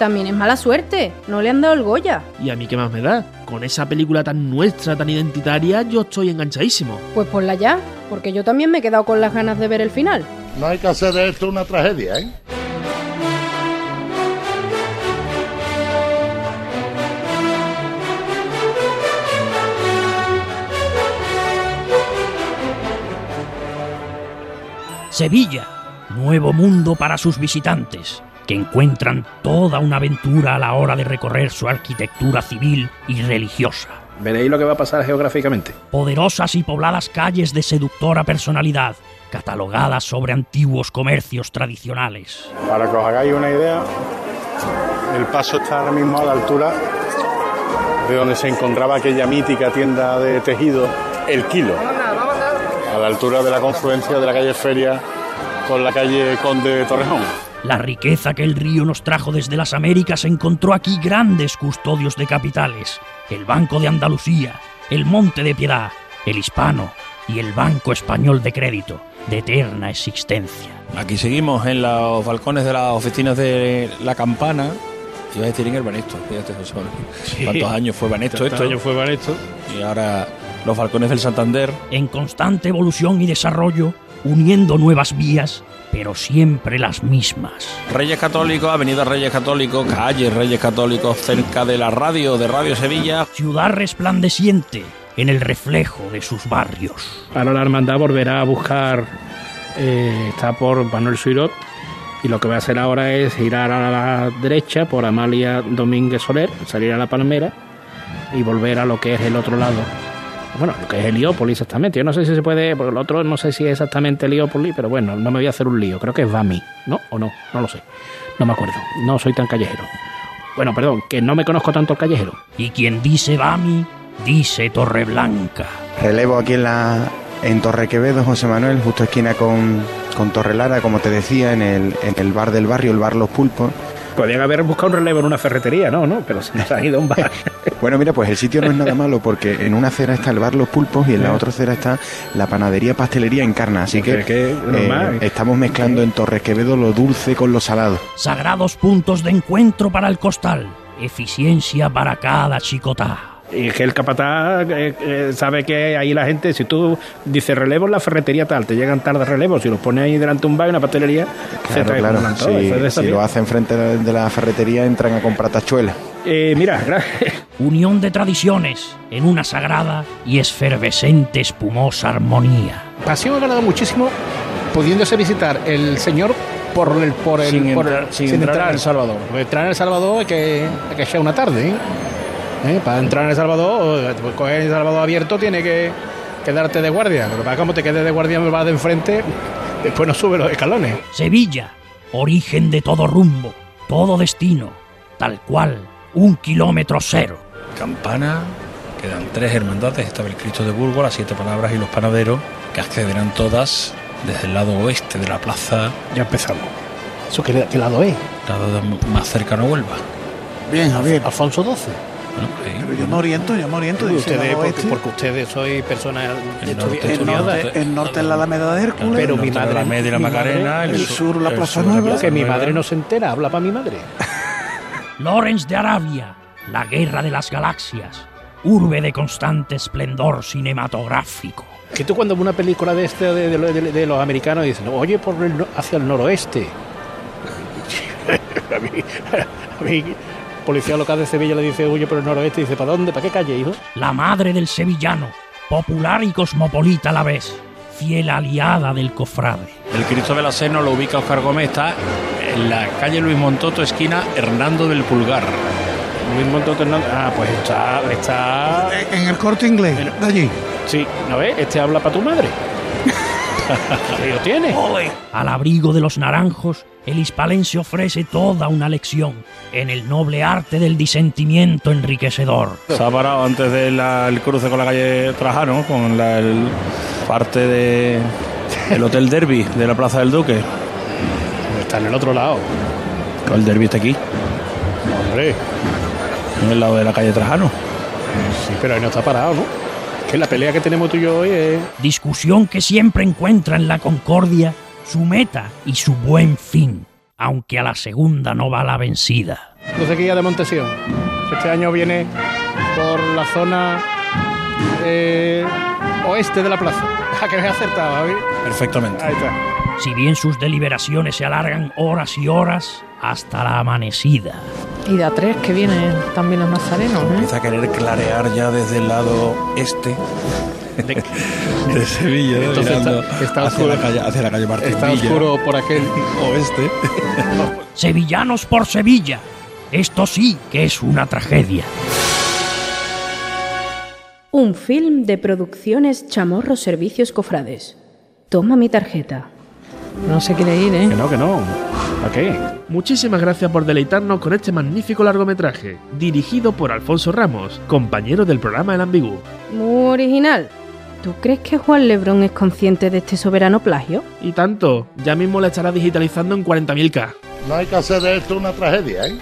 también es mala suerte. No le han dado el Goya. ¿Y a mí qué más me da? Con esa película tan nuestra, tan identitaria, yo estoy enganchadísimo. Pues ponla ya, porque yo también me he quedado con las ganas de ver el final. No hay que hacer de esto una tragedia, ¿eh? Sevilla, nuevo mundo para sus visitantes, que encuentran toda una aventura a la hora de recorrer su arquitectura civil y religiosa. Veréis lo que va a pasar geográficamente. Poderosas y pobladas calles de seductora personalidad, catalogadas sobre antiguos comercios tradicionales. Para que os hagáis una idea, el paso está ahora mismo a la altura de donde se encontraba aquella mítica tienda de tejido, El Kilo, a la altura de la confluencia de la calle Feria con la calle Conde de Torrejón. La riqueza que el río nos trajo desde las Américas encontró aquí grandes custodios de capitales. El Banco de Andalucía, el Monte de Piedad, el Hispano y el Banco Español de Crédito, de eterna existencia. Aquí seguimos en los balcones de las oficinas de La Campana. Iba a decir en el Banesto, fíjate, José Manuel. ¿Cuántos años fue Banesto ¿Cuántos esto? años fue Banesto? Y ahora los balcones del Santander. En constante evolución y desarrollo, uniendo nuevas vías, pero siempre las mismas. Reyes Católicos, Avenida Reyes Católicos, calle Reyes Católicos, cerca de la radio de Radio Sevilla. Ciudad resplandeciente en el reflejo de sus barrios. Ahora la hermandad volverá a buscar, eh, está por Manuel Suirot, y lo que va a hacer ahora es girar a la derecha por Amalia Domínguez Soler, salir a la Palmera y volver a lo que es el otro lado. Bueno, lo que es Heliópolis exactamente. Yo no sé si se puede, porque el otro no sé si es exactamente Heliópolis, pero bueno, no me voy a hacer un lío. Creo que es Bami, ¿no? ¿O no? No lo sé. No me acuerdo. No soy tan callejero. Bueno, perdón, que no me conozco tanto el callejero. Y quien dice Bami, dice Torreblanca. Relevo aquí en la en Torre Quevedo, José Manuel, justo esquina con, con Torre Lara, como te decía, en el, en el bar del barrio, el bar Los Pulpos. Podrían haber buscado un relevo en una ferretería, ¿no? no Pero se nos ha ido a un bar. Bueno, mira, pues el sitio no es nada malo porque en una acera está el bar Los Pulpos y en la otra acera está la panadería pastelería Encarna. Así que eh, estamos mezclando en Torre Quevedo lo dulce con lo salado. Sagrados puntos de encuentro para el costal. Eficiencia para cada chicotá. Y que el capataz eh, eh, sabe que ahí la gente, si tú dices relevo en la ferretería tal, te llegan tarde relevos, si los pones ahí delante de un bar y una pastelería, se Claro, te claro. acumulan todo. Si, Eso es si lo hacen frente de la ferretería, entran a comprar tachuelas. Eh, mira, gracias. Unión de tradiciones en una sagrada y efervescente espumosa armonía. Pasión ha ganado muchísimo pudiéndose visitar el señor por el por el Sin por entrar- el- sin sin entrar entrar en- El Salvador. Entrar en El Salvador hay que hay que echar una tarde, ¿eh? ¿Eh? Para entrar en El Salvador, pues, coger El Salvador abierto tiene que quedarte de guardia. Pero para como te quedes de guardia me vas de enfrente, después no sube los escalones. Sevilla, origen de todo rumbo, todo destino, tal cual, un kilómetro cero. Campana, quedan tres hermandades, estaba el Cristo de Burgos, las siete palabras y los panaderos, que accederán todas desde el lado oeste de la plaza, Ya empezamos. ¿Eso qué, qué lado es? lado de- más cercano a Huelva. Bien, Javier. Alfonso XII. Pero yo me oriento, yo me oriento. dice Ustedes, porque, porque ustedes sois personas El norte, el, norte, el norte es la Alameda de Hércules. Pero mi madre- la Alameda y la mi Macarena, madre- el sur, la Plaza sur, Nueva. Que mi madre no se entera, habla para mi madre. Lorenz de Arabia, la guerra de las galaxias, urbe de constante esplendor cinematográfico. Que tú cuando ves una película de este de, de- de- de los americanos dices, oye, por el hacia el noroeste. a mí, a mí, policía local de Sevilla le dice, oye, por el noroeste, y dice, ¿para dónde? ¿Para qué calle, hijo? La madre del sevillano, popular y cosmopolita a la vez, fiel aliada del cofrade. El Cristo de la Seno lo ubica Oscar Gómez, está en la calle Luis Montoto, esquina Hernando del Pulgar. Luis Montoto Hernández. Ah, pues está, está... En el corte inglés, de allí. Sí, ¿no ves? Este habla para tu madre. ¿Qué lo tiene? Al abrigo de los naranjos, el hispalense ofrece toda una lección en el noble arte del disentimiento enriquecedor. Se ha parado antes del cruce con la calle Trajano, con la el parte de el Hotel Derby de la Plaza del Duque. Está en el otro lado. El Derby está aquí, Hombre, en el lado de la calle Trajano. sí, pero ahí no está parado, ¿no? Que la pelea que tenemos tú y yo hoy es... Discusión que siempre encuentra en la concordia su meta y su buen fin, aunque a la segunda no va la vencida. Crucequilla de Montesión. Este año viene por la zona eh, oeste de la plaza. A que me he acertado, Javi. Perfectamente. Ahí está. Si bien sus deliberaciones se alargan horas y horas hasta la amanecida. Y de a tres que vienen también los nazarenos, ¿eh? Empieza a querer clarear ya desde el lado este de Sevilla, Entonces mirando está- está hacia, oscuro. la calle, hacia la calle Martín Está Villa, oscuro por aquel. oeste. Sevillanos por Sevilla. Esto sí que es una tragedia. Un film de producciones Chamorro Servicios Cofrades. Toma mi tarjeta. No se quiere ir, ¿eh? Que no, que no. ¿Para qué? Muchísimas gracias por deleitarnos con este magnífico largometraje, dirigido por Alfonso Ramos, compañero del programa El Ambigú. Muy original. ¿Tú crees que Juan Lebrón es consciente de este soberano plagio? Y tanto, ya mismo la estará digitalizando en 40.000K. No hay que hacer de esto una tragedia, ¿eh?